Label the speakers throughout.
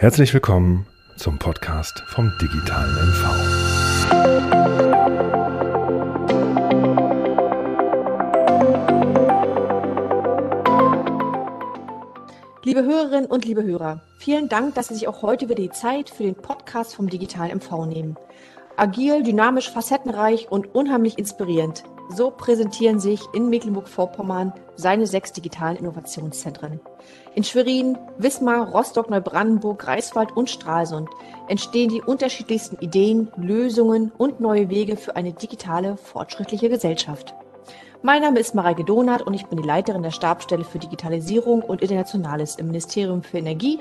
Speaker 1: Herzlich willkommen zum Podcast vom digitalen MV.
Speaker 2: Liebe Hörerinnen und liebe Hörer, vielen Dank, dass Sie sich auch heute wieder die Zeit für den Podcast vom digitalen MV nehmen. Agil, dynamisch, facettenreich und unheimlich inspirierend. So präsentieren sich in Mecklenburg-Vorpommern seine sechs digitalen Innovationszentren. In Schwerin, Wismar, Rostock, Neubrandenburg, Greifswald und Stralsund entstehen die unterschiedlichsten Ideen, Lösungen und neue Wege für eine digitale, fortschrittliche Gesellschaft. Mein Name ist Mareike Donath und ich bin die Leiterin der Stabsstelle für Digitalisierung und Internationales im Ministerium für Energie,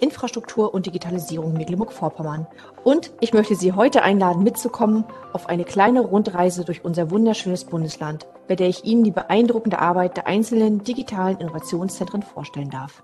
Speaker 2: Infrastruktur und Digitalisierung Mecklenburg-Vorpommern. Und ich möchte Sie heute einladen, mitzukommen auf eine kleine Rundreise durch unser wunderschönes Bundesland, bei der ich Ihnen die beeindruckende Arbeit der einzelnen digitalen Innovationszentren vorstellen darf.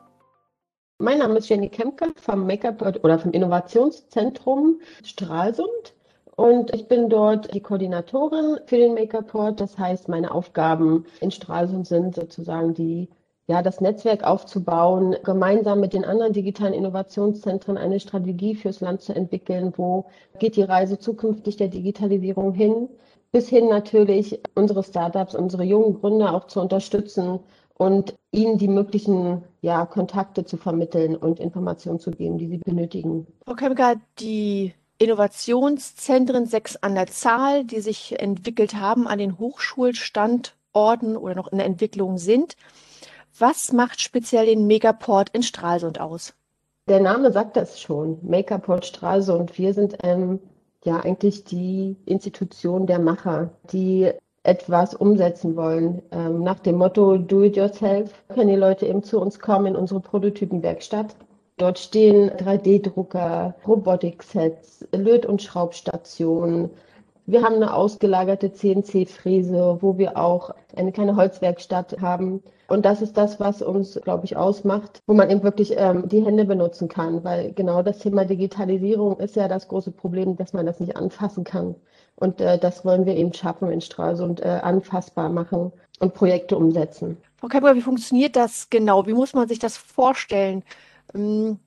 Speaker 3: Mein Name ist Jenny Kemke vom Make-up oder vom Innovationszentrum Stralsund. Und ich bin dort die Koordinatorin für den Makerport. Das heißt, meine Aufgaben in Stralsund sind sozusagen die, ja, das Netzwerk aufzubauen, gemeinsam mit den anderen digitalen Innovationszentren eine Strategie fürs Land zu entwickeln. Wo geht die Reise zukünftig der Digitalisierung hin? Bis hin natürlich unsere Startups, unsere jungen Gründer auch zu unterstützen und ihnen die möglichen ja, Kontakte zu vermitteln und Informationen zu geben, die sie benötigen.
Speaker 2: Frau Kemker, die Innovationszentren, sechs an der Zahl, die sich entwickelt haben an den Hochschulstandorten oder noch in der Entwicklung sind. Was macht speziell den Megaport in Stralsund aus?
Speaker 3: Der Name sagt das schon, Megaport Stralsund. Wir sind ähm, ja eigentlich die Institution der Macher, die etwas umsetzen wollen. Ähm, nach dem Motto Do it yourself können die Leute eben zu uns kommen in unsere Prototypenwerkstatt Dort stehen 3D-Drucker, Robotik-Sets, Löt- und Schraubstationen. Wir haben eine ausgelagerte CNC-Fräse, wo wir auch eine kleine Holzwerkstatt haben. Und das ist das, was uns, glaube ich, ausmacht, wo man eben wirklich ähm, die Hände benutzen kann, weil genau das Thema Digitalisierung ist ja das große Problem, dass man das nicht anfassen kann. Und äh, das wollen wir eben schaffen in Stralsund, äh, anfassbar machen und Projekte umsetzen.
Speaker 2: Frau Kemper, wie funktioniert das genau? Wie muss man sich das vorstellen? Ähm,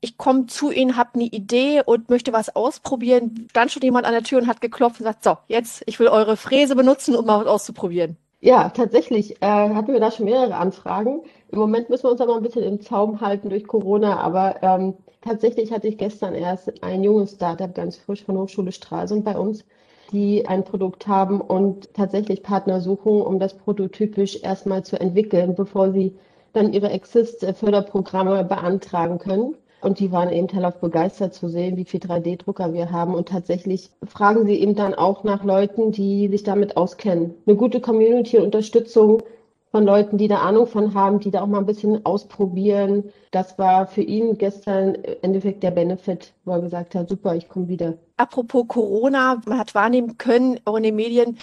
Speaker 2: ich komme zu Ihnen, habe eine Idee und möchte was ausprobieren. Stand schon jemand an der Tür und hat geklopft und sagt, so, jetzt, ich will eure Fräse benutzen, um mal was auszuprobieren.
Speaker 3: Ja, tatsächlich äh, hatten wir da schon mehrere Anfragen. Im Moment müssen wir uns aber ein bisschen im Zaum halten durch Corona, aber ähm, tatsächlich hatte ich gestern erst ein junges Startup ganz frisch von Hochschule Stralsund bei uns, die ein Produkt haben und tatsächlich Partner suchen, um das prototypisch erstmal zu entwickeln, bevor sie dann ihre Exist-Förderprogramme beantragen können. Und die waren eben hellauf begeistert zu sehen, wie viel 3D-Drucker wir haben. Und tatsächlich fragen sie eben dann auch nach Leuten, die sich damit auskennen. Eine gute Community-Unterstützung von Leuten, die da Ahnung von haben, die da auch mal ein bisschen ausprobieren. Das war für ihn gestern im Endeffekt der Benefit, wo er gesagt hat, super, ich komme wieder.
Speaker 2: Apropos Corona, man hat wahrnehmen können, auch in den Medien,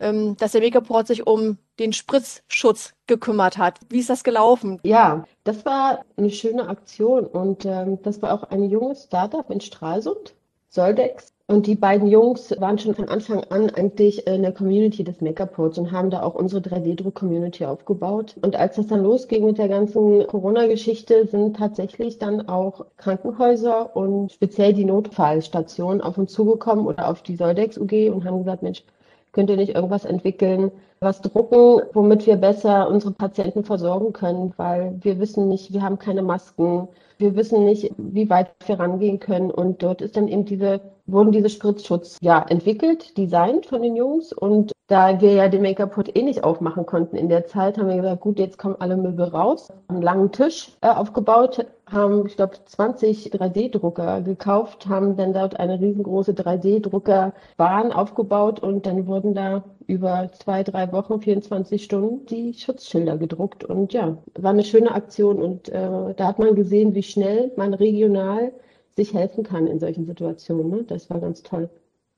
Speaker 2: ähm, dass der Megaport sich um den Spritzschutz gekümmert hat. Wie ist das gelaufen?
Speaker 3: Ja, das war eine schöne Aktion und ähm, das war auch ein junges Startup in Stralsund, Soldex. Und die beiden Jungs waren schon von Anfang an eigentlich in der Community des Megaports und haben da auch unsere 3D-Druck-Community aufgebaut. Und als das dann losging mit der ganzen Corona-Geschichte, sind tatsächlich dann auch Krankenhäuser und speziell die Notfallstation auf uns zugekommen oder auf die Soldex UG und haben gesagt, Mensch, Könnt ihr nicht irgendwas entwickeln, was drucken, womit wir besser unsere Patienten versorgen können? Weil wir wissen nicht, wir haben keine Masken, wir wissen nicht, wie weit wir rangehen können. Und dort ist dann eben diese, wurden diese Spritzschutz ja entwickelt, designt von den Jungs. Und da wir ja den Make-up-Pot eh nicht aufmachen konnten in der Zeit, haben wir gesagt, gut, jetzt kommen alle Möbel raus. Einen langen Tisch äh, aufgebaut, haben, ich glaube, 20 3D-Drucker gekauft, haben dann dort eine riesengroße 3D-Druckerbahn aufgebaut und dann wurden da über zwei, drei Wochen, 24 Stunden die Schutzschilder gedruckt. Und ja, war eine schöne Aktion und äh, da hat man gesehen, wie schnell man regional sich helfen kann in solchen Situationen. Ne? Das war ganz toll.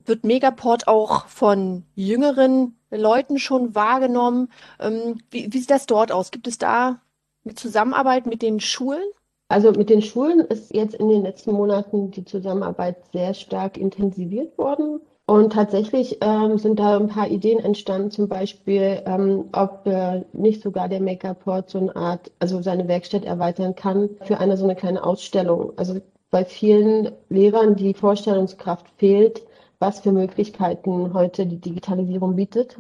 Speaker 2: Wird Megaport auch von jüngeren Leuten schon wahrgenommen? Ähm, wie, wie sieht das dort aus? Gibt es da eine Zusammenarbeit mit den Schulen?
Speaker 3: Also mit den Schulen ist jetzt in den letzten Monaten die Zusammenarbeit sehr stark intensiviert worden. Und tatsächlich ähm, sind da ein paar Ideen entstanden, zum Beispiel, ähm, ob äh, nicht sogar der Make-up-Port so eine Art, also seine Werkstatt erweitern kann für eine so eine kleine Ausstellung. Also bei vielen Lehrern die Vorstellungskraft fehlt, was für Möglichkeiten heute die Digitalisierung bietet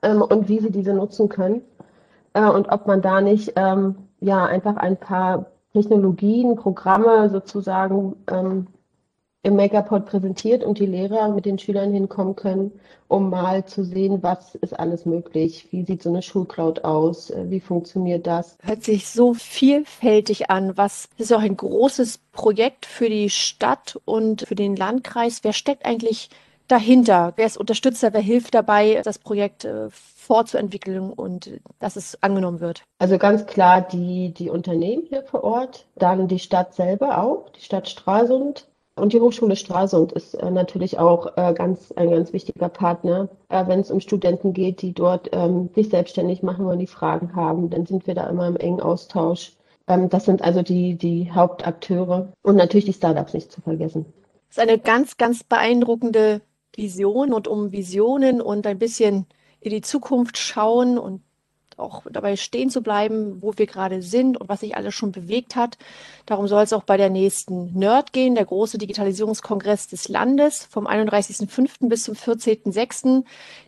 Speaker 3: ähm, und wie sie diese nutzen können. Äh, und ob man da nicht ähm, ja einfach ein paar Technologien, Programme sozusagen ähm, im Megapod präsentiert und die Lehrer mit den Schülern hinkommen können, um mal zu sehen, was ist alles möglich, wie sieht so eine Schulcloud aus, äh, wie funktioniert das.
Speaker 2: Hört sich so vielfältig an. Was ist auch ein großes Projekt für die Stadt und für den Landkreis? Wer steckt eigentlich dahinter? Wer ist Unterstützer? Wer hilft dabei, das Projekt äh, vorzuentwickeln und dass es angenommen wird?
Speaker 3: Also ganz klar die, die Unternehmen hier vor Ort, dann die Stadt selber auch, die Stadt Stralsund, und die Hochschule Stralsund ist äh, natürlich auch äh, ganz, ein ganz wichtiger Partner, äh, wenn es um Studenten geht, die dort ähm, sich selbstständig machen wollen, die Fragen haben. Dann sind wir da immer im engen Austausch. Ähm, das sind also die, die Hauptakteure und natürlich die Startups nicht zu vergessen.
Speaker 2: Das ist eine ganz, ganz beeindruckende Vision und um Visionen und ein bisschen in die Zukunft schauen und auch dabei stehen zu bleiben, wo wir gerade sind und was sich alles schon bewegt hat. Darum soll es auch bei der nächsten Nerd gehen, der große Digitalisierungskongress des Landes vom 31.05. bis zum 14.06.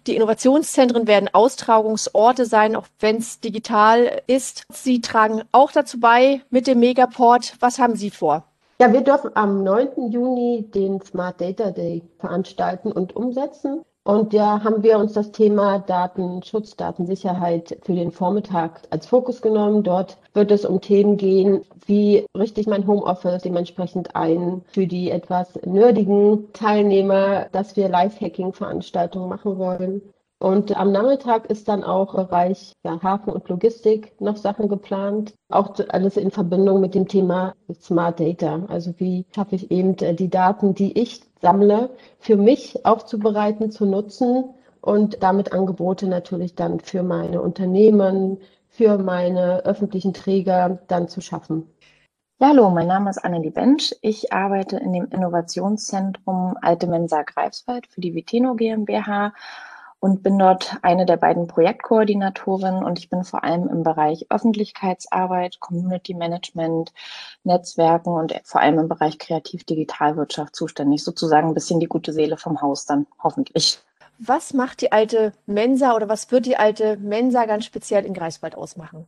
Speaker 2: Die Innovationszentren werden Austragungsorte sein, auch wenn es digital ist. Sie tragen auch dazu bei mit dem Megaport. Was haben Sie vor?
Speaker 3: Ja, wir dürfen am 9. Juni den Smart Data Day veranstalten und umsetzen. Und da haben wir uns das Thema Datenschutz, Datensicherheit für den Vormittag als Fokus genommen. Dort wird es um Themen gehen, wie richte ich mein Homeoffice dementsprechend ein für die etwas nerdigen Teilnehmer, dass wir Live-Hacking-Veranstaltungen machen wollen. Und am Nachmittag ist dann auch Bereich ja, Hafen und Logistik noch Sachen geplant. Auch alles in Verbindung mit dem Thema Smart Data. Also wie schaffe ich eben äh, die Daten, die ich sammle, für mich aufzubereiten, zu nutzen und damit Angebote natürlich dann für meine Unternehmen, für meine öffentlichen Träger dann zu schaffen.
Speaker 4: Ja, hallo, mein Name ist Annelie Bensch. Ich arbeite in dem Innovationszentrum Alte Mensa Greifswald für die Viteno GmbH und bin dort eine der beiden Projektkoordinatorinnen und ich bin vor allem im Bereich Öffentlichkeitsarbeit, Community Management, Netzwerken und vor allem im Bereich Kreativ-Digitalwirtschaft zuständig. Sozusagen ein bisschen die gute Seele vom Haus dann, hoffentlich.
Speaker 2: Was macht die alte Mensa oder was wird die alte Mensa ganz speziell in Greifswald ausmachen?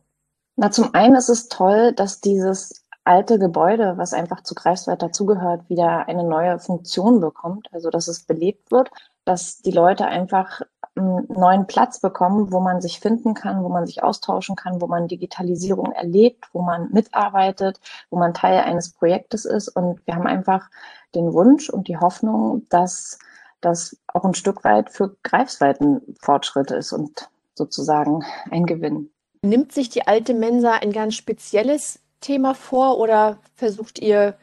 Speaker 4: Na, zum einen ist es toll, dass dieses alte Gebäude, was einfach zu Greifswald dazugehört, wieder eine neue Funktion bekommt, also dass es belebt wird, dass die Leute einfach einen neuen Platz bekommen, wo man sich finden kann, wo man sich austauschen kann, wo man Digitalisierung erlebt, wo man mitarbeitet, wo man Teil eines Projektes ist. Und wir haben einfach den Wunsch und die Hoffnung, dass das auch ein Stück weit für Greifswald ein Fortschritt ist und sozusagen ein Gewinn.
Speaker 2: Nimmt sich die alte Mensa ein ganz spezielles Thema vor oder versucht ihr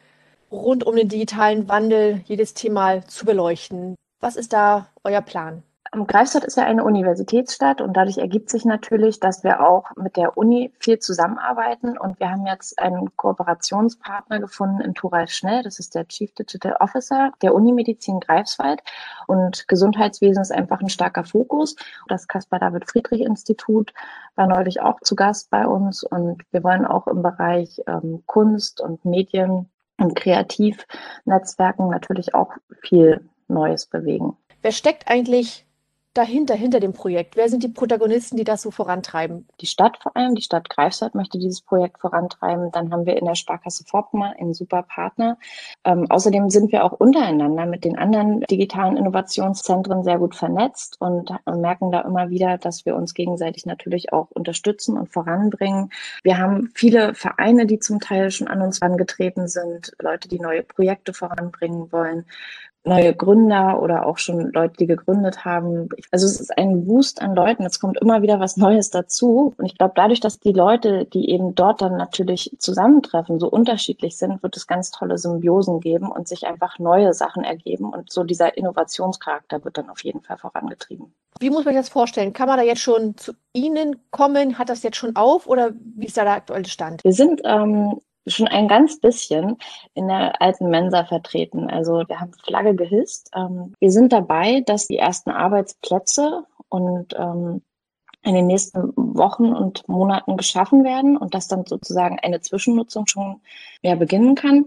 Speaker 2: rund um den digitalen Wandel jedes Thema zu beleuchten? Was ist da euer Plan?
Speaker 4: Greifswald ist ja eine Universitätsstadt und dadurch ergibt sich natürlich, dass wir auch mit der Uni viel zusammenarbeiten und wir haben jetzt einen Kooperationspartner gefunden in Thoralf Schnell, das ist der Chief Digital Officer der Unimedizin Greifswald und Gesundheitswesen ist einfach ein starker Fokus. Das Caspar David Friedrich Institut war neulich auch zu Gast bei uns und wir wollen auch im Bereich ähm, Kunst und Medien und Kreativnetzwerken natürlich auch viel Neues bewegen.
Speaker 2: Wer steckt eigentlich dahinter, hinter dem Projekt? Wer sind die Protagonisten, die das so vorantreiben?
Speaker 4: Die Stadt vor allem, die Stadt Greifswald möchte dieses Projekt vorantreiben. Dann haben wir in der Sparkasse Vorpommern einen super Partner. Ähm, außerdem sind wir auch untereinander mit den anderen digitalen Innovationszentren sehr gut vernetzt und merken da immer wieder, dass wir uns gegenseitig natürlich auch unterstützen und voranbringen. Wir haben viele Vereine, die zum Teil schon an uns herangetreten sind, Leute, die neue Projekte voranbringen wollen neue Gründer oder auch schon Leute, die gegründet haben. Also es ist ein Wust an Leuten. Es kommt immer wieder was Neues dazu. Und ich glaube, dadurch, dass die Leute, die eben dort dann natürlich zusammentreffen, so unterschiedlich sind, wird es ganz tolle Symbiosen geben und sich einfach neue Sachen ergeben. Und so dieser Innovationscharakter wird dann auf jeden Fall vorangetrieben.
Speaker 2: Wie muss man sich das vorstellen? Kann man da jetzt schon zu Ihnen kommen? Hat das jetzt schon auf oder wie ist da der aktuelle Stand?
Speaker 4: Wir sind ähm, schon ein ganz bisschen in der alten Mensa vertreten. Also wir haben Flagge gehisst. Ähm, wir sind dabei, dass die ersten Arbeitsplätze und ähm, in den nächsten Wochen und Monaten geschaffen werden und dass dann sozusagen eine Zwischennutzung schon ja, beginnen kann.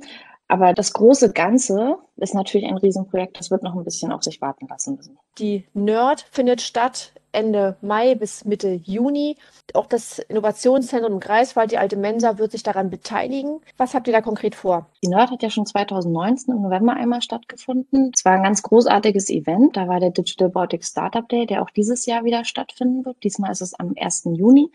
Speaker 4: Aber das große Ganze ist natürlich ein Riesenprojekt. Das wird noch ein bisschen auf sich warten lassen müssen.
Speaker 2: Die Nerd findet statt Ende Mai bis Mitte Juni. Auch das Innovationszentrum Greifswald, die alte Mensa, wird sich daran beteiligen. Was habt ihr da konkret vor?
Speaker 4: Die Nerd hat ja schon 2019 im November einmal stattgefunden. Es war ein ganz großartiges Event. Da war der Digital Baltic Startup Day, der auch dieses Jahr wieder stattfinden wird. Diesmal ist es am 1. Juni.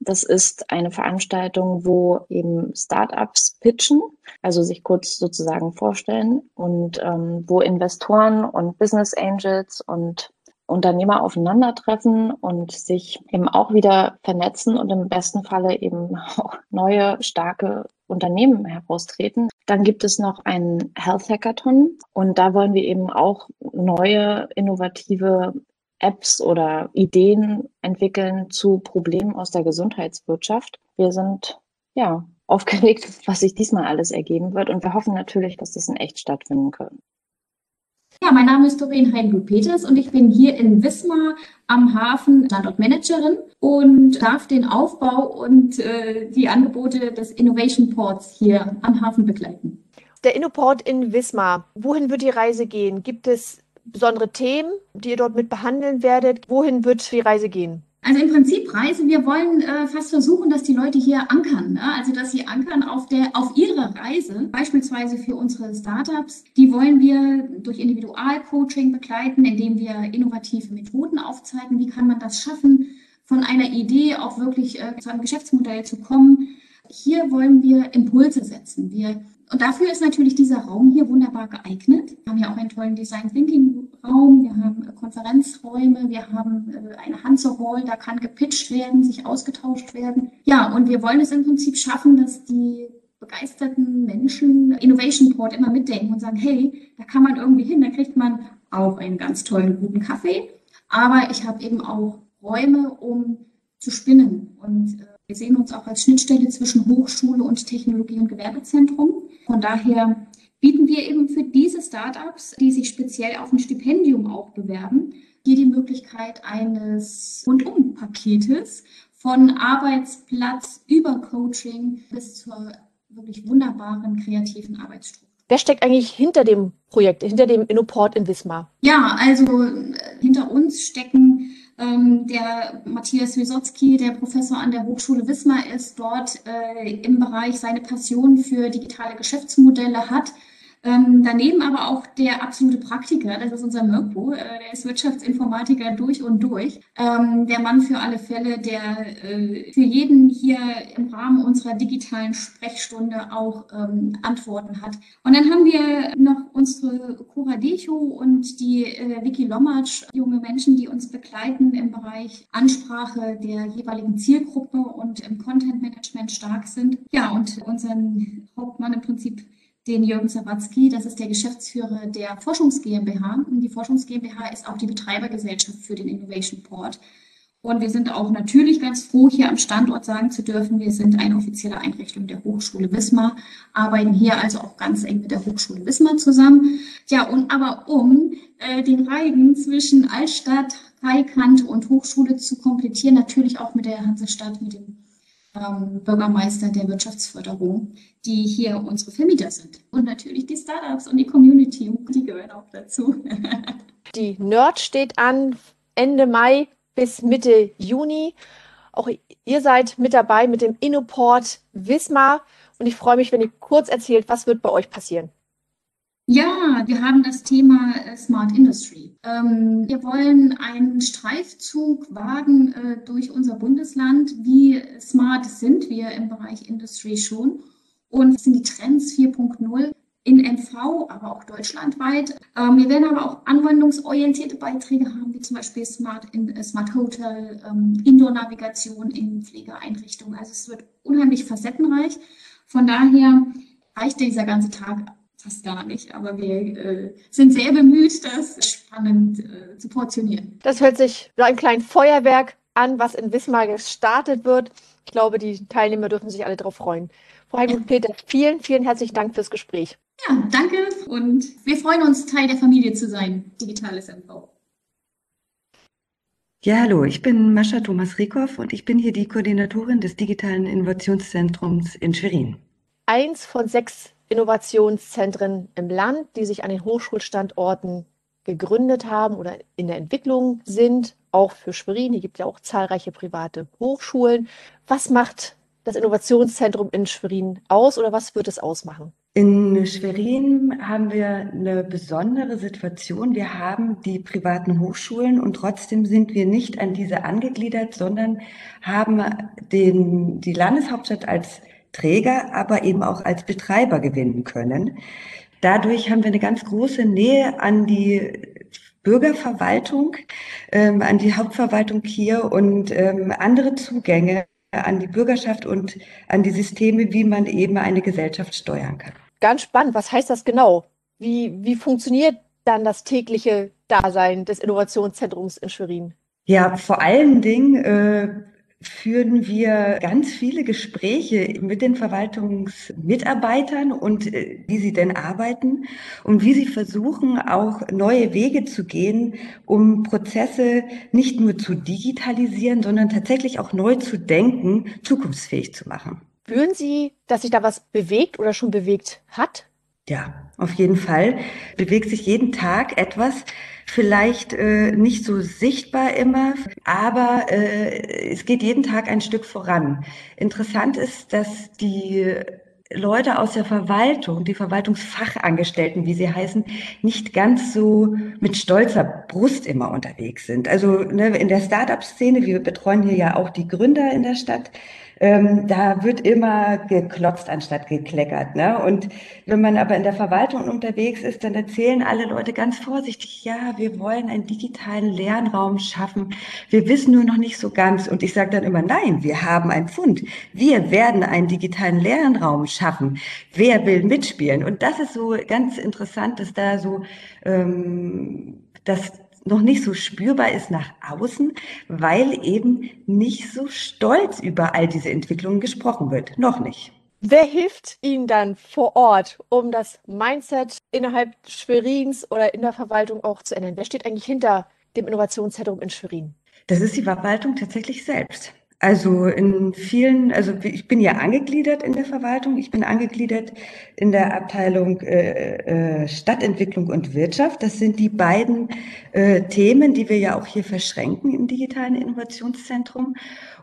Speaker 4: Das ist eine Veranstaltung, wo eben Startups pitchen, also sich kurz sozusagen vorstellen und ähm, wo Investoren und Business Angels und Unternehmer aufeinandertreffen und sich eben auch wieder vernetzen und im besten Falle eben auch neue, starke Unternehmen heraustreten. Dann gibt es noch einen Health Hackathon und da wollen wir eben auch neue, innovative Apps oder Ideen entwickeln zu Problemen aus der Gesundheitswirtschaft. Wir sind ja aufgeregt, was sich diesmal alles ergeben wird und wir hoffen natürlich, dass das in echt stattfinden kann.
Speaker 5: Ja, mein Name ist Doreen Heidenblut-Peters und ich bin hier in Wismar am Hafen Standortmanagerin und darf den Aufbau und äh, die Angebote des Innovation Ports hier am Hafen begleiten.
Speaker 2: Der Innoport in Wismar, wohin wird die Reise gehen? Gibt es besondere Themen, die ihr dort mit behandeln werdet? Wohin wird die Reise gehen?
Speaker 5: Also im Prinzip Reise, wir wollen äh, fast versuchen, dass die Leute hier ankern. Ne? Also dass sie ankern auf der auf ihrer Reise, beispielsweise für unsere Startups. Die wollen wir durch Individualcoaching begleiten, indem wir innovative Methoden aufzeigen. Wie kann man das schaffen, von einer Idee auch wirklich äh, zu einem Geschäftsmodell zu kommen? Hier wollen wir Impulse setzen. Wir und dafür ist natürlich dieser Raum hier wunderbar geeignet. Wir haben ja auch einen tollen Design Thinking Raum, wir haben äh, Konferenzräume, wir haben äh, eine Hanse Hall, da kann gepitcht werden, sich ausgetauscht werden. Ja, und wir wollen es im Prinzip schaffen, dass die begeisterten Menschen Innovation Port immer mitdenken und sagen, hey, da kann man irgendwie hin, da kriegt man auch einen ganz tollen guten Kaffee, aber ich habe eben auch Räume, um zu spinnen und äh, wir sehen uns auch als Schnittstelle zwischen Hochschule und Technologie- und Gewerbezentrum. Von daher bieten wir eben für diese Startups, die sich speziell auf ein Stipendium auch bewerben, hier die Möglichkeit eines Rundum-Paketes von Arbeitsplatz über Coaching bis zur wirklich wunderbaren kreativen Arbeitsstruktur.
Speaker 2: Wer steckt eigentlich hinter dem Projekt, hinter dem Innoport in Wismar?
Speaker 5: Ja, also äh, hinter uns stecken ähm, der Matthias Wysotzki, der Professor an der Hochschule Wismar ist, dort äh, im Bereich seine Passion für digitale Geschäftsmodelle hat ähm, daneben aber auch der absolute Praktiker, das ist unser Mirko, äh, der ist Wirtschaftsinformatiker durch und durch. Ähm, der Mann für alle Fälle, der äh, für jeden hier im Rahmen unserer digitalen Sprechstunde auch ähm, Antworten hat. Und dann haben wir noch unsere Cora Decho und die äh, Vicky Lomatsch, junge Menschen, die uns begleiten im Bereich Ansprache der jeweiligen Zielgruppe und im Content Management stark sind. Ja, und unseren Hauptmann im Prinzip den Jürgen Sawatzki, das ist der Geschäftsführer der Forschungs GmbH. Und die Forschungs GmbH ist auch die Betreibergesellschaft für den Innovation Port. Und wir sind auch natürlich ganz froh, hier am Standort sagen zu dürfen, wir sind eine offizielle Einrichtung der Hochschule Wismar, arbeiten hier also auch ganz eng mit der Hochschule Wismar zusammen. Ja, und aber um äh, den Reigen zwischen Altstadt, Freikant und Hochschule zu komplettieren, natürlich auch mit der Hansestadt, mit dem ähm, Bürgermeister der Wirtschaftsförderung, die hier unsere Vermieter sind. Und natürlich die Startups und die Community, die gehören auch dazu.
Speaker 2: die Nerd steht an Ende Mai bis Mitte Juni. Auch ihr seid mit dabei mit dem Innoport Wismar. Und ich freue mich, wenn ihr kurz erzählt, was wird bei euch passieren.
Speaker 5: Ja, wir haben das Thema äh, Smart Industry. Ähm, wir wollen einen Streifzug wagen äh, durch unser Bundesland. Wie smart sind wir im Bereich Industry schon? Und was sind die Trends 4.0 in NV, aber auch deutschlandweit? Ähm, wir werden aber auch anwendungsorientierte Beiträge haben, wie zum Beispiel Smart, in, äh, Smart Hotel, ähm, Indoor-Navigation in Pflegeeinrichtungen. Also es wird unheimlich facettenreich. Von daher reicht dieser ganze Tag fast gar nicht, aber wir äh, sind sehr bemüht, das spannend äh, zu portionieren.
Speaker 2: Das hört sich wie ein kleines Feuerwerk an, was in Wismar gestartet wird. Ich glaube, die Teilnehmer dürfen sich alle darauf freuen. Frau Heimut Peter, vielen, vielen herzlichen Dank fürs Gespräch.
Speaker 5: Ja, danke und wir freuen uns, Teil der Familie zu sein, Digitales MV.
Speaker 6: Ja, hallo, ich bin Mascha Thomas Riekow und ich bin hier die Koordinatorin des Digitalen Innovationszentrums in Schwerin.
Speaker 2: Eins von sechs Innovationszentren im Land, die sich an den Hochschulstandorten gegründet haben oder in der Entwicklung sind, auch für Schwerin. Hier gibt es ja auch zahlreiche private Hochschulen. Was macht das Innovationszentrum in Schwerin aus oder was wird es ausmachen?
Speaker 6: In Schwerin haben wir eine besondere Situation. Wir haben die privaten Hochschulen und trotzdem sind wir nicht an diese angegliedert, sondern haben den, die Landeshauptstadt als Träger, aber eben auch als Betreiber gewinnen können. Dadurch haben wir eine ganz große Nähe an die Bürgerverwaltung, ähm, an die Hauptverwaltung hier und ähm, andere Zugänge an die Bürgerschaft und an die Systeme, wie man eben eine Gesellschaft steuern kann.
Speaker 2: Ganz spannend. Was heißt das genau? Wie, wie funktioniert dann das tägliche Dasein des Innovationszentrums in Schwerin?
Speaker 6: Ja, vor allen Dingen äh, führen wir ganz viele Gespräche mit den Verwaltungsmitarbeitern und äh, wie sie denn arbeiten und wie sie versuchen, auch neue Wege zu gehen, um Prozesse nicht nur zu digitalisieren, sondern tatsächlich auch neu zu denken, zukunftsfähig zu machen.
Speaker 2: Spüren Sie, dass sich da was bewegt oder schon bewegt hat?
Speaker 6: Ja, auf jeden Fall bewegt sich jeden Tag etwas, vielleicht äh, nicht so sichtbar immer, aber äh, es geht jeden Tag ein Stück voran. Interessant ist, dass die Leute aus der Verwaltung, die Verwaltungsfachangestellten, wie sie heißen, nicht ganz so mit stolzer Brust immer unterwegs sind. Also ne, in der Startup-Szene, wir betreuen hier ja auch die Gründer in der Stadt, ähm, da wird immer geklotzt anstatt gekleckert. Ne? Und wenn man aber in der Verwaltung unterwegs ist, dann erzählen alle Leute ganz vorsichtig, ja, wir wollen einen digitalen Lernraum schaffen. Wir wissen nur noch nicht so ganz. Und ich sage dann immer, nein, wir haben einen Fund. Wir werden einen digitalen Lernraum schaffen. Wer will mitspielen? Und das ist so ganz interessant, dass da so ähm, das noch nicht so spürbar ist nach außen, weil eben nicht so stolz über all diese Entwicklungen gesprochen wird. Noch nicht.
Speaker 2: Wer hilft Ihnen dann vor Ort, um das Mindset innerhalb Schwerins oder in der Verwaltung auch zu ändern? Wer steht eigentlich hinter dem Innovationszentrum in Schwerin?
Speaker 6: Das ist die Verwaltung tatsächlich selbst. Also in vielen, also ich bin ja angegliedert in der Verwaltung, ich bin angegliedert in der Abteilung äh, äh, Stadtentwicklung und Wirtschaft. Das sind die beiden äh, Themen, die wir ja auch hier verschränken im digitalen Innovationszentrum.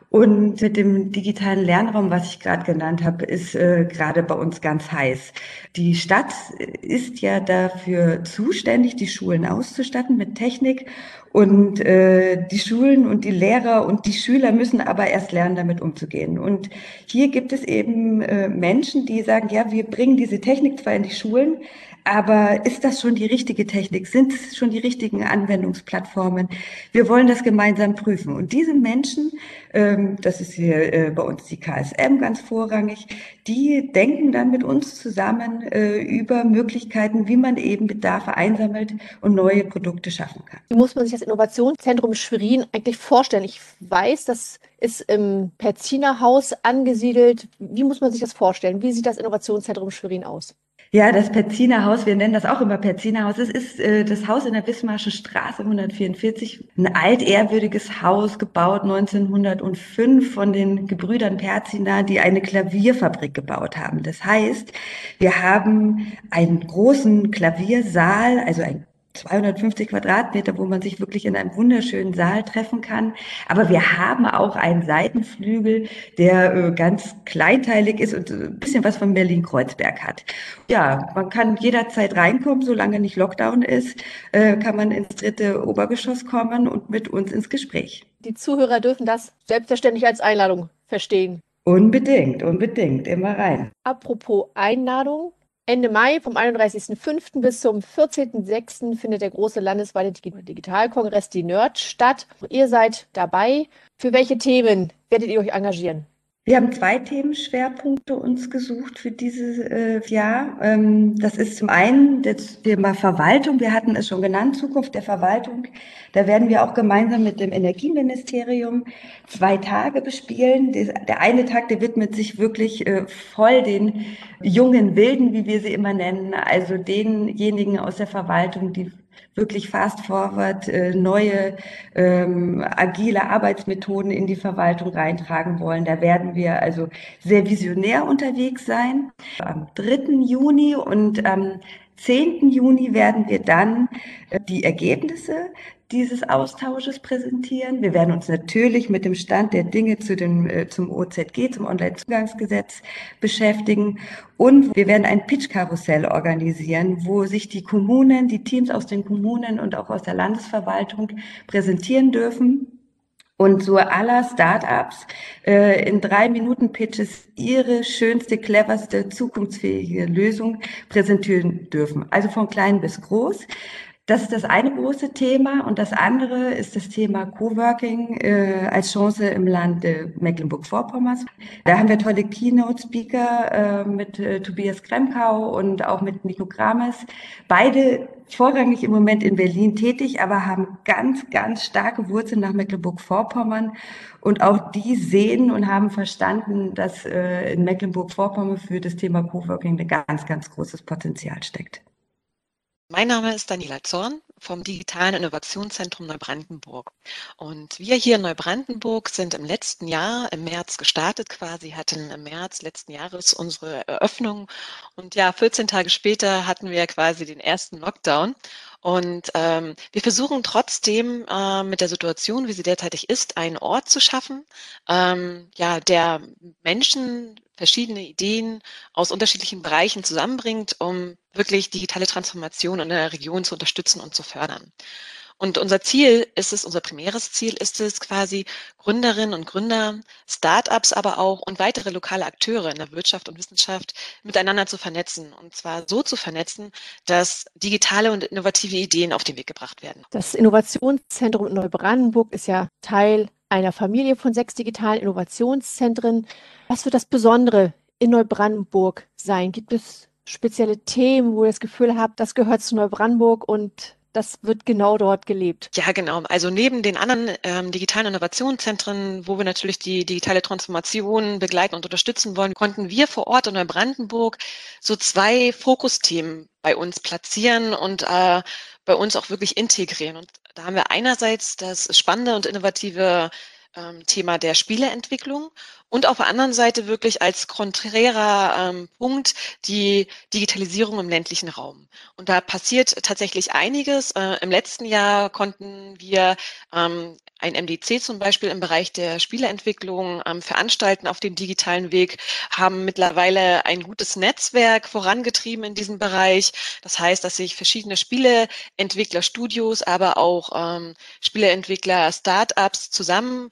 Speaker 6: Und mit dem digitalen Lernraum, was ich gerade genannt habe, ist äh, gerade bei uns ganz heiß. Die Stadt ist ja dafür zuständig, die Schulen auszustatten mit Technik. Und äh, die Schulen und die Lehrer und die Schüler müssen aber erst lernen, damit umzugehen. Und hier gibt es eben äh, Menschen, die sagen, ja, wir bringen diese Technik zwar in die Schulen, aber ist das schon die richtige Technik? Sind es schon die richtigen Anwendungsplattformen? Wir wollen das gemeinsam prüfen. Und diese Menschen, ähm, das ist hier äh, bei uns die KSM ganz vorrangig, die denken dann mit uns zusammen äh, über Möglichkeiten, wie man eben Bedarfe einsammelt und neue Produkte schaffen kann.
Speaker 2: Wie muss man sich das Innovationszentrum Schwerin eigentlich vorstellen? Ich weiß, das ist im Perziner Haus angesiedelt. Wie muss man sich das vorstellen? Wie sieht das Innovationszentrum Schwerin aus?
Speaker 6: Ja, das Perziner Haus, wir nennen das auch immer Perziner Haus. Es ist äh, das Haus in der Bismarckschen Straße 144, ein altehrwürdiges Haus, gebaut 1905 von den Gebrüdern Perzina, die eine Klavierfabrik gebaut haben. Das heißt, wir haben einen großen Klaviersaal, also ein 250 Quadratmeter, wo man sich wirklich in einem wunderschönen Saal treffen kann. Aber wir haben auch einen Seitenflügel, der äh, ganz kleinteilig ist und ein bisschen was von Berlin-Kreuzberg hat. Ja, man kann jederzeit reinkommen, solange nicht Lockdown ist, äh, kann man ins dritte Obergeschoss kommen und mit uns ins Gespräch.
Speaker 2: Die Zuhörer dürfen das selbstverständlich als Einladung verstehen.
Speaker 6: Unbedingt, unbedingt, immer rein.
Speaker 2: Apropos Einladung, Ende Mai vom 31.05. bis zum 14.06. findet der große landesweite Digitalkongress, die Nerd, statt. Ihr seid dabei. Für welche Themen werdet ihr euch engagieren?
Speaker 6: Wir haben zwei Themenschwerpunkte uns gesucht für dieses äh, Jahr. Ähm, das ist zum einen das Thema Verwaltung. Wir hatten es schon genannt, Zukunft der Verwaltung. Da werden wir auch gemeinsam mit dem Energieministerium zwei Tage bespielen. Der eine Tag, der widmet sich wirklich äh, voll den jungen Wilden, wie wir sie immer nennen, also denjenigen aus der Verwaltung, die wirklich fast forward äh, neue ähm, agile Arbeitsmethoden in die Verwaltung reintragen wollen. Da werden wir also sehr visionär unterwegs sein. Am 3. Juni und am 10. Juni werden wir dann äh, die Ergebnisse dieses Austausches präsentieren. Wir werden uns natürlich mit dem Stand der Dinge zu dem, äh, zum OZG, zum Onlinezugangsgesetz beschäftigen. Und wir werden ein Pitch-Karussell organisieren, wo sich die Kommunen, die Teams aus den Kommunen und auch aus der Landesverwaltung präsentieren dürfen und so aller Startups äh, in drei Minuten Pitches ihre schönste, cleverste, zukunftsfähige Lösung präsentieren dürfen. Also von klein bis groß. Das ist das eine große Thema. Und das andere ist das Thema Coworking äh, als Chance im Land äh, Mecklenburg-Vorpommerns. Da haben wir tolle Keynote-Speaker äh, mit äh, Tobias Kremkau und auch mit Nico Grames. Beide vorrangig im Moment in Berlin tätig, aber haben ganz, ganz starke Wurzeln nach Mecklenburg-Vorpommern. Und auch die sehen und haben verstanden, dass äh, in Mecklenburg-Vorpommern für das Thema Coworking ein ganz, ganz großes Potenzial steckt.
Speaker 7: Mein Name ist Daniela Zorn vom Digitalen Innovationszentrum Neubrandenburg. Und wir hier in Neubrandenburg sind im letzten Jahr, im März gestartet quasi, hatten im März letzten Jahres unsere Eröffnung. Und ja, 14 Tage später hatten wir quasi den ersten Lockdown. Und ähm, wir versuchen trotzdem äh, mit der Situation, wie sie derzeitig ist, einen Ort zu schaffen, ähm, ja, der Menschen verschiedene Ideen aus unterschiedlichen Bereichen zusammenbringt, um wirklich digitale Transformation in der Region zu unterstützen und zu fördern. Und unser Ziel ist es, unser primäres Ziel ist es quasi, Gründerinnen und Gründer, Startups aber auch und weitere lokale Akteure in der Wirtschaft und Wissenschaft miteinander zu vernetzen. Und zwar so zu vernetzen, dass digitale und innovative Ideen auf den Weg gebracht werden.
Speaker 2: Das Innovationszentrum in Neubrandenburg ist ja Teil einer Familie von sechs digitalen Innovationszentren. Was wird das Besondere in Neubrandenburg sein? Gibt es spezielle Themen, wo ihr das Gefühl habt, das gehört zu Neubrandenburg und das wird genau dort gelebt.
Speaker 7: Ja, genau. Also neben den anderen ähm, digitalen Innovationszentren, wo wir natürlich die digitale Transformation begleiten und unterstützen wollen, konnten wir vor Ort in Neubrandenburg so zwei Fokusthemen bei uns platzieren und äh, bei uns auch wirklich integrieren. Und da haben wir einerseits das spannende und innovative ähm, Thema der Spieleentwicklung und auf der anderen Seite wirklich als konträrer ähm, Punkt die Digitalisierung im ländlichen Raum. Und da passiert tatsächlich einiges. Äh, Im letzten Jahr konnten wir ähm, ein MDC zum Beispiel im Bereich der Spieleentwicklung ähm, veranstalten auf dem digitalen Weg, haben mittlerweile ein gutes Netzwerk vorangetrieben in diesem Bereich. Das heißt, dass sich verschiedene Spieleentwickler, Studios, aber auch ähm, Spieleentwickler, Startups zusammen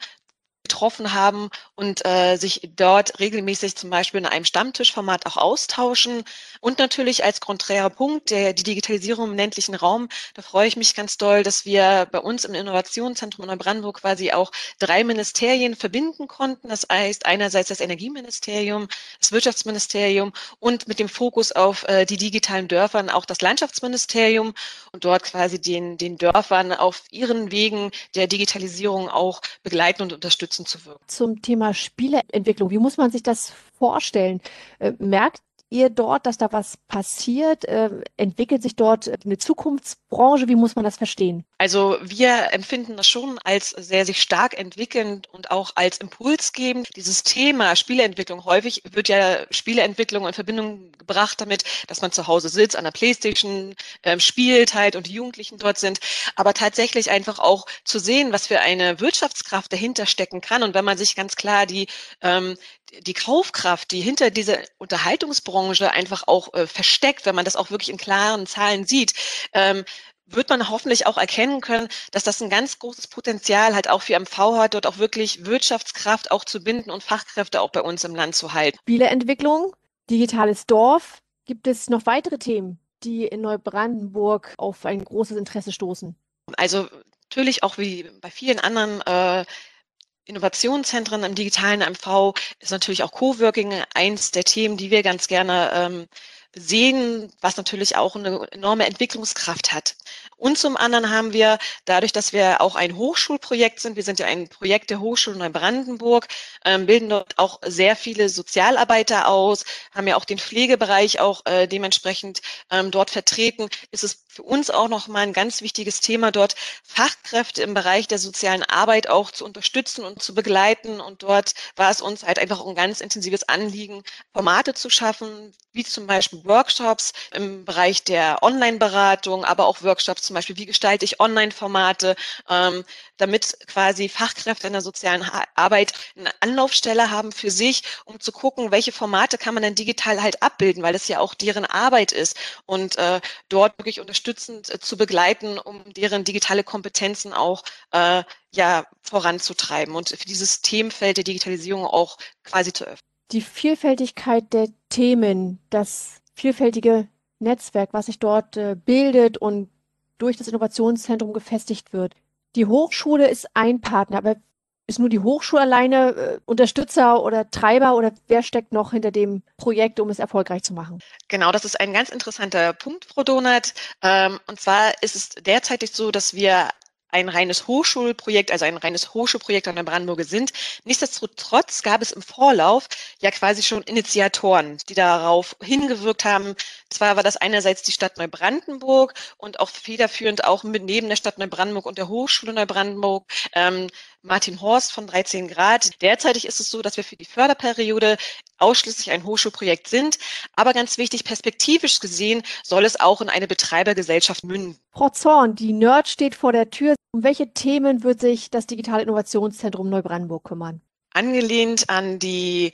Speaker 7: getroffen haben und äh, sich dort regelmäßig zum Beispiel in einem Stammtischformat auch austauschen. Und natürlich als konträrer Punkt der, die Digitalisierung im ländlichen Raum, da freue ich mich ganz doll, dass wir bei uns im Innovationszentrum in Neubrandenburg quasi auch drei Ministerien verbinden konnten. Das heißt einerseits das Energieministerium, das Wirtschaftsministerium und mit dem Fokus auf äh, die digitalen Dörfern auch das Landschaftsministerium und dort quasi den, den Dörfern auf ihren Wegen der Digitalisierung auch begleiten und unterstützen unterstützend zu wirken.
Speaker 2: Zum Thema Spieleentwicklung, wie muss man sich das vorstellen? Äh, merkt ihr dort, dass da was passiert? Äh, entwickelt sich dort eine Zukunftsbranche? Wie muss man das verstehen?
Speaker 7: Also wir empfinden das schon als sehr sich stark entwickelnd und auch als impulsgebend. Dieses Thema Spieleentwicklung, häufig wird ja Spieleentwicklung in Verbindung gebracht damit, dass man zu Hause sitzt, an der Playstation äh, spielt halt und die Jugendlichen dort sind. Aber tatsächlich einfach auch zu sehen, was für eine Wirtschaftskraft dahinter stecken kann. Und wenn man sich ganz klar die, ähm, die Kaufkraft, die hinter dieser Unterhaltungsbranche einfach auch äh, versteckt, wenn man das auch wirklich in klaren Zahlen sieht, ähm, wird man hoffentlich auch erkennen können, dass das ein ganz großes Potenzial halt auch für MV hat, dort auch wirklich Wirtschaftskraft auch zu binden und Fachkräfte auch bei uns im Land zu halten.
Speaker 2: Spieleentwicklung, digitales Dorf. Gibt es noch weitere Themen, die in Neubrandenburg auf ein großes Interesse stoßen?
Speaker 7: Also natürlich auch wie bei vielen anderen äh, Innovationszentren im digitalen MV ist natürlich auch Coworking eins der Themen, die wir ganz gerne ähm, sehen, was natürlich auch eine enorme Entwicklungskraft hat. Und zum anderen haben wir, dadurch, dass wir auch ein Hochschulprojekt sind, wir sind ja ein Projekt der Hochschule Neubrandenburg, ähm, bilden dort auch sehr viele Sozialarbeiter aus, haben ja auch den Pflegebereich auch äh, dementsprechend ähm, dort vertreten, ist es für uns auch nochmal ein ganz wichtiges Thema, dort Fachkräfte im Bereich der sozialen Arbeit auch zu unterstützen und zu begleiten. Und dort war es uns halt einfach ein ganz intensives Anliegen, Formate zu schaffen, wie zum Beispiel Workshops im Bereich der Online-Beratung, aber auch Workshops zum Beispiel, wie gestalte ich Online-Formate, ähm, damit quasi Fachkräfte in der sozialen Arbeit eine Anlaufstelle haben für sich, um zu gucken, welche Formate kann man denn digital halt abbilden, weil es ja auch deren Arbeit ist und äh, dort wirklich unterstützend äh, zu begleiten, um deren digitale Kompetenzen auch äh, ja voranzutreiben und für dieses Themenfeld der Digitalisierung auch quasi zu öffnen.
Speaker 2: Die Vielfältigkeit der Themen, das vielfältige Netzwerk, was sich dort äh, bildet und durch das Innovationszentrum gefestigt wird. Die Hochschule ist ein Partner, aber ist nur die Hochschule alleine äh, Unterstützer oder Treiber oder wer steckt noch hinter dem Projekt, um es erfolgreich zu machen?
Speaker 7: Genau, das ist ein ganz interessanter Punkt, Frau Donat. Ähm, und zwar ist es derzeitig so, dass wir ein reines Hochschulprojekt, also ein reines Hochschulprojekt an der Brandenburger sind. Nichtsdestotrotz gab es im Vorlauf ja quasi schon Initiatoren, die darauf hingewirkt haben. Zwar war das einerseits die Stadt Neubrandenburg und auch federführend auch mit neben der Stadt Neubrandenburg und der Hochschule Neubrandenburg ähm, Martin Horst von 13 Grad. Derzeitig ist es so, dass wir für die Förderperiode ausschließlich ein Hochschulprojekt sind. Aber ganz wichtig, perspektivisch gesehen soll es auch in eine Betreibergesellschaft münden.
Speaker 2: Frau Zorn, die Nerd steht vor der Tür. Um welche Themen wird sich das Digitale Innovationszentrum Neubrandenburg kümmern?
Speaker 7: Angelehnt an die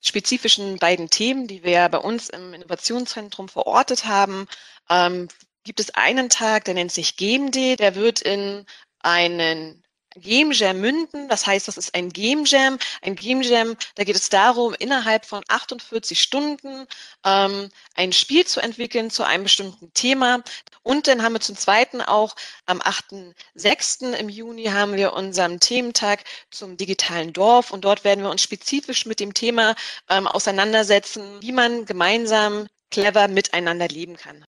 Speaker 7: spezifischen beiden Themen, die wir bei uns im Innovationszentrum verortet haben, ähm, gibt es einen Tag, der nennt sich GameD, der wird in einen Game Jam münden. Das heißt, das ist ein Game Jam. Ein Game Jam, da geht es darum, innerhalb von 48 Stunden ähm, ein Spiel zu entwickeln zu einem bestimmten Thema. Und dann haben wir zum Zweiten auch am 8.6. im Juni haben wir unseren Thementag zum digitalen Dorf. Und dort werden wir uns spezifisch mit dem Thema ähm, auseinandersetzen, wie man gemeinsam clever miteinander leben kann.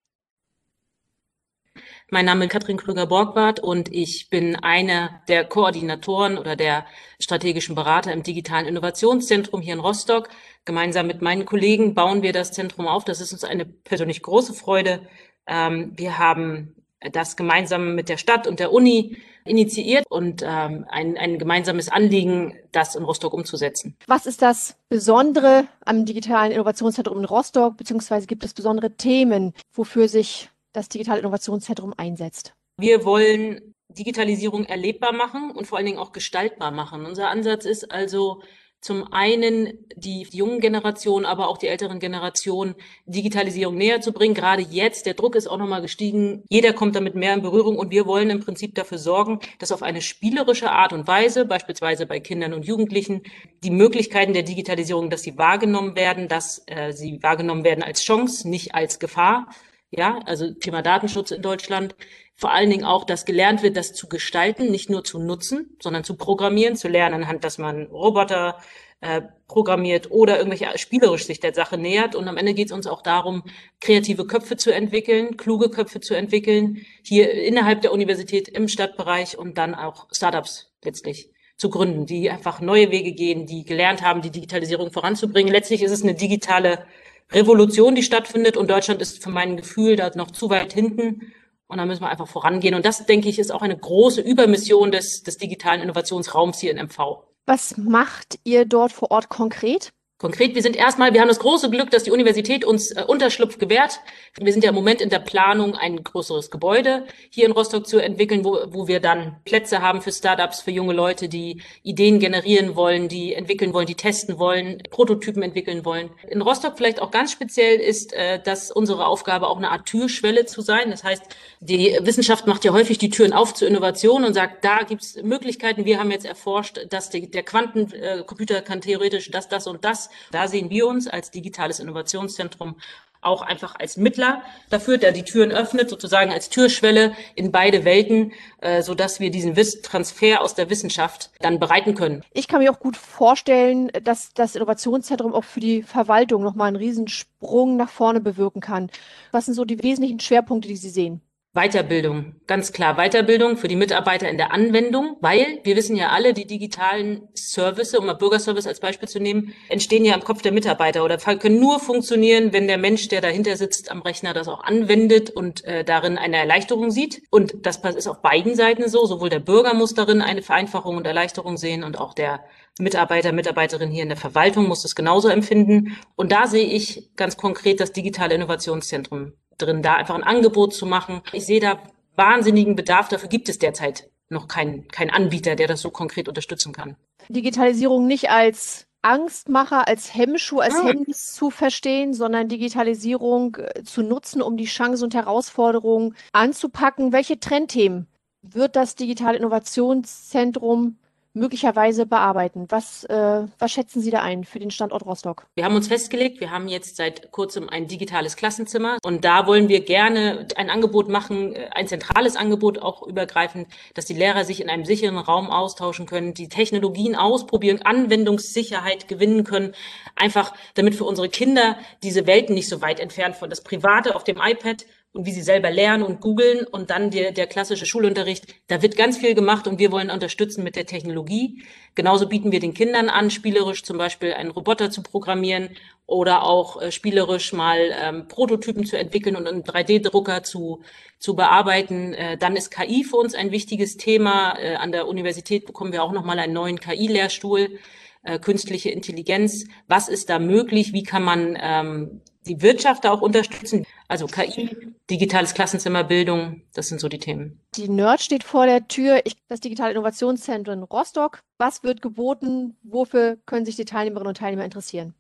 Speaker 8: Mein Name ist Katrin Krüger-Borgwart und ich bin eine der Koordinatoren oder der strategischen Berater im digitalen Innovationszentrum hier in Rostock. Gemeinsam mit meinen Kollegen bauen wir das Zentrum auf. Das ist uns eine persönlich große Freude. Ähm, wir haben das gemeinsam mit der Stadt und der Uni initiiert und ähm, ein, ein gemeinsames Anliegen, das in Rostock umzusetzen.
Speaker 2: Was ist das Besondere am digitalen Innovationszentrum in Rostock, beziehungsweise gibt es besondere Themen, wofür sich das Digitale Innovationszentrum einsetzt?
Speaker 8: Wir wollen Digitalisierung erlebbar machen und vor allen Dingen auch gestaltbar machen. Unser Ansatz ist also zum einen die jungen Generationen, aber auch die älteren Generationen Digitalisierung näher zu bringen. Gerade jetzt, der Druck ist auch nochmal gestiegen. Jeder kommt damit mehr in Berührung und wir wollen im Prinzip dafür sorgen, dass auf eine spielerische Art und Weise, beispielsweise bei Kindern und Jugendlichen, die Möglichkeiten der Digitalisierung, dass sie wahrgenommen werden, dass äh, sie wahrgenommen werden als Chance, nicht als Gefahr ja, also Thema Datenschutz in Deutschland. Vor allen Dingen auch, dass gelernt wird, das zu gestalten, nicht nur zu nutzen, sondern zu programmieren, zu lernen, anhand, dass man Roboter äh, programmiert oder irgendwelche spielerisch sich der Sache nähert. Und am Ende geht es uns auch darum, kreative Köpfe zu entwickeln, kluge Köpfe zu entwickeln, hier innerhalb der Universität im Stadtbereich und dann auch Startups letztlich zu gründen, die einfach neue Wege gehen, die gelernt haben, die Digitalisierung voranzubringen. Letztlich ist es eine digitale Revolution, die stattfindet. Und Deutschland ist für mein Gefühl da noch zu weit hinten. Und da müssen wir einfach vorangehen. Und das, denke ich, ist auch eine große Übermission des, des digitalen Innovationsraums hier in MV.
Speaker 2: Was macht ihr dort vor Ort konkret?
Speaker 8: Konkret, wir sind erstmal, wir haben das große Glück, dass die Universität uns äh, Unterschlupf gewährt. Wir sind ja im Moment in der Planung, ein größeres Gebäude hier in Rostock zu entwickeln, wo, wo wir dann Plätze haben für Startups, für junge Leute, die Ideen generieren wollen, die entwickeln wollen, die testen wollen, Prototypen entwickeln wollen. In Rostock vielleicht auch ganz speziell ist, äh, dass unsere Aufgabe auch eine Art Türschwelle zu sein. Das heißt, die Wissenschaft macht ja häufig die Türen auf zur Innovation und sagt, da gibt's Möglichkeiten. Wir haben jetzt erforscht, dass der Quantencomputer kann theoretisch das, das und das da sehen wir uns als digitales Innovationszentrum auch einfach als Mittler dafür, der die Türen öffnet, sozusagen als Türschwelle in beide Welten, äh, so dass wir diesen Transfer aus der Wissenschaft dann bereiten können.
Speaker 2: Ich kann mir auch gut vorstellen, dass das Innovationszentrum auch für die Verwaltung nochmal einen Riesensprung nach vorne bewirken kann. Was sind so die wesentlichen Schwerpunkte, die Sie sehen?
Speaker 8: Weiterbildung, ganz klar Weiterbildung für die Mitarbeiter in der Anwendung, weil wir wissen ja alle, die digitalen Services, um mal Bürgerservice als Beispiel zu nehmen, entstehen ja im Kopf der Mitarbeiter oder können nur funktionieren, wenn der Mensch, der dahinter sitzt am Rechner, das auch anwendet und äh, darin eine Erleichterung sieht. Und das ist auf beiden Seiten so. Sowohl der Bürger muss darin eine Vereinfachung und Erleichterung sehen und auch der Mitarbeiter, Mitarbeiterin hier in der Verwaltung muss das genauso empfinden. Und da sehe ich ganz konkret das digitale Innovationszentrum drin, da einfach ein Angebot zu machen. Ich sehe da wahnsinnigen Bedarf. Dafür gibt es derzeit noch keinen kein Anbieter, der das so konkret unterstützen kann.
Speaker 2: Digitalisierung nicht als Angstmacher, als Hemmschuh, als Hemmnis zu verstehen, sondern Digitalisierung äh, zu nutzen, um die Chancen und Herausforderungen anzupacken. Welche Trendthemen wird das Digitale Innovationszentrum möglicherweise bearbeiten. Was, äh, was schätzen Sie da ein für den Standort Rostock?
Speaker 8: Wir haben uns festgelegt, wir haben jetzt seit kurzem ein digitales Klassenzimmer und da wollen wir gerne ein Angebot machen, äh, ein zentrales Angebot auch übergreifend, dass die Lehrer sich in einem sicheren Raum austauschen können, die Technologien ausprobieren, Anwendungssicherheit gewinnen können, einfach damit für unsere Kinder diese Welten nicht so weit entfernt von das Private auf dem iPad und wie sie selber lernen und googeln und dann der, der klassische Schulunterricht. Da wird ganz viel gemacht und wir wollen unterstützen mit der Technologie. Genauso bieten wir den Kindern an, spielerisch zum Beispiel einen Roboter zu programmieren oder auch äh, spielerisch mal ähm, Prototypen zu entwickeln und einen 3D-Drucker zu, zu bearbeiten. Äh, dann ist KI für uns ein wichtiges Thema. Äh, an der Universität bekommen wir auch nochmal einen neuen KI-Lehrstuhl. Äh, künstliche Intelligenz. Was ist da möglich? Wie kann man ähm, die Wirtschaft da auch unterstützen. Also KI, digitales Klassenzimmer, Bildung, das sind so die Themen.
Speaker 2: Die Nerd steht vor der Tür. Ich, das Digitale Innovationszentrum Rostock. Was wird geboten? Wofür können sich die Teilnehmerinnen und Teilnehmer interessieren?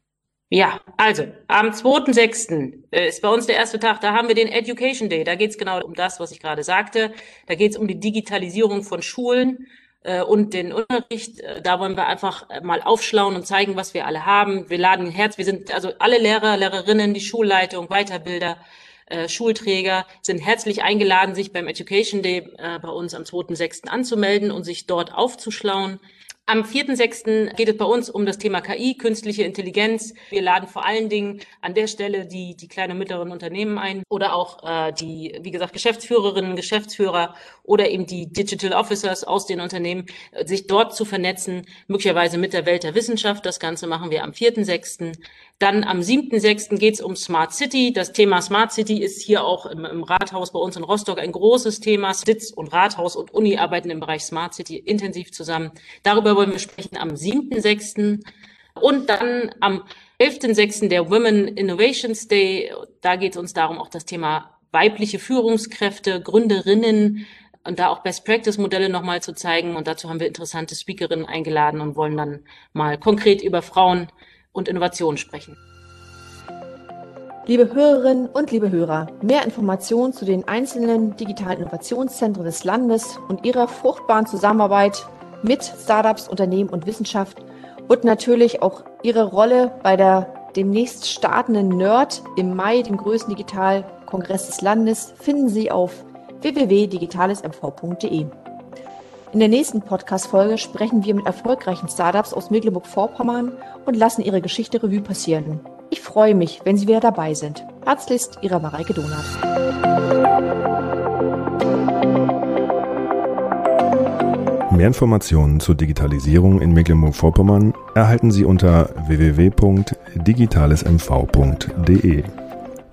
Speaker 8: Ja, also am 2.6. Äh, ist bei uns der erste Tag, da haben wir den Education Day. Da geht es genau um das, was ich gerade sagte. Da geht es um die Digitalisierung von Schulen und den Unterricht. Äh, da wollen wir einfach äh, mal aufschlauen und zeigen, was wir alle haben. Wir laden Herz. Wir sind also alle Lehrer, Lehrerinnen, die Schulleitung, Weiterbilder, äh, Schulträger sind herzlich eingeladen, sich beim Education Day äh, bei uns am 2.6. anzumelden und sich dort aufzuschlauen. Am 4.6. geht es bei uns um das Thema KI, künstliche Intelligenz. Wir laden vor allen Dingen an der Stelle die, die kleinen und mittleren Unternehmen ein oder auch äh, die, wie gesagt, Geschäftsführerinnen, Geschäftsführer oder eben die Digital Officers aus den Unternehmen, äh, sich dort zu vernetzen, möglicherweise mit der Welt der Wissenschaft. Das Ganze machen wir am 4.6. Dann am 7.6. geht es um Smart City. Das Thema Smart City ist hier auch im, im, Rathaus bei uns in Rostock ein großes Thema. Sitz und Rathaus und Uni arbeiten im Bereich Smart City intensiv zusammen. Darüber wollen wir sprechen am 7.6. Und dann am 11.6. der Women Innovations Day. Da geht es uns darum, auch das Thema weibliche Führungskräfte, Gründerinnen, und da auch Best Practice Modelle nochmal zu zeigen. Und dazu haben wir interessante Speakerinnen eingeladen und wollen dann mal konkret über Frauen und Innovation sprechen.
Speaker 2: Liebe Hörerinnen und liebe Hörer, mehr Informationen zu den einzelnen digitalen Innovationszentren des Landes und ihrer fruchtbaren Zusammenarbeit mit Startups, Unternehmen und Wissenschaft und natürlich auch ihre Rolle bei der demnächst startenden NERD im Mai, dem größten Digitalkongress des Landes, finden Sie auf www.digitalesmv.de. In der nächsten Podcast-Folge sprechen wir mit erfolgreichen Startups aus Mecklenburg-Vorpommern und lassen ihre Geschichte Revue passieren. Ich freue mich, wenn Sie wieder dabei sind. Herzlichst, Ihre Mareike Donath.
Speaker 1: Mehr Informationen zur Digitalisierung in Mecklenburg-Vorpommern erhalten Sie unter www.digitalesmv.de.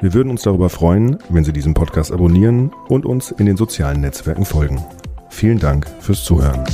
Speaker 1: Wir würden uns darüber freuen, wenn Sie diesen Podcast abonnieren und uns in den sozialen Netzwerken folgen. Vielen Dank fürs Zuhören.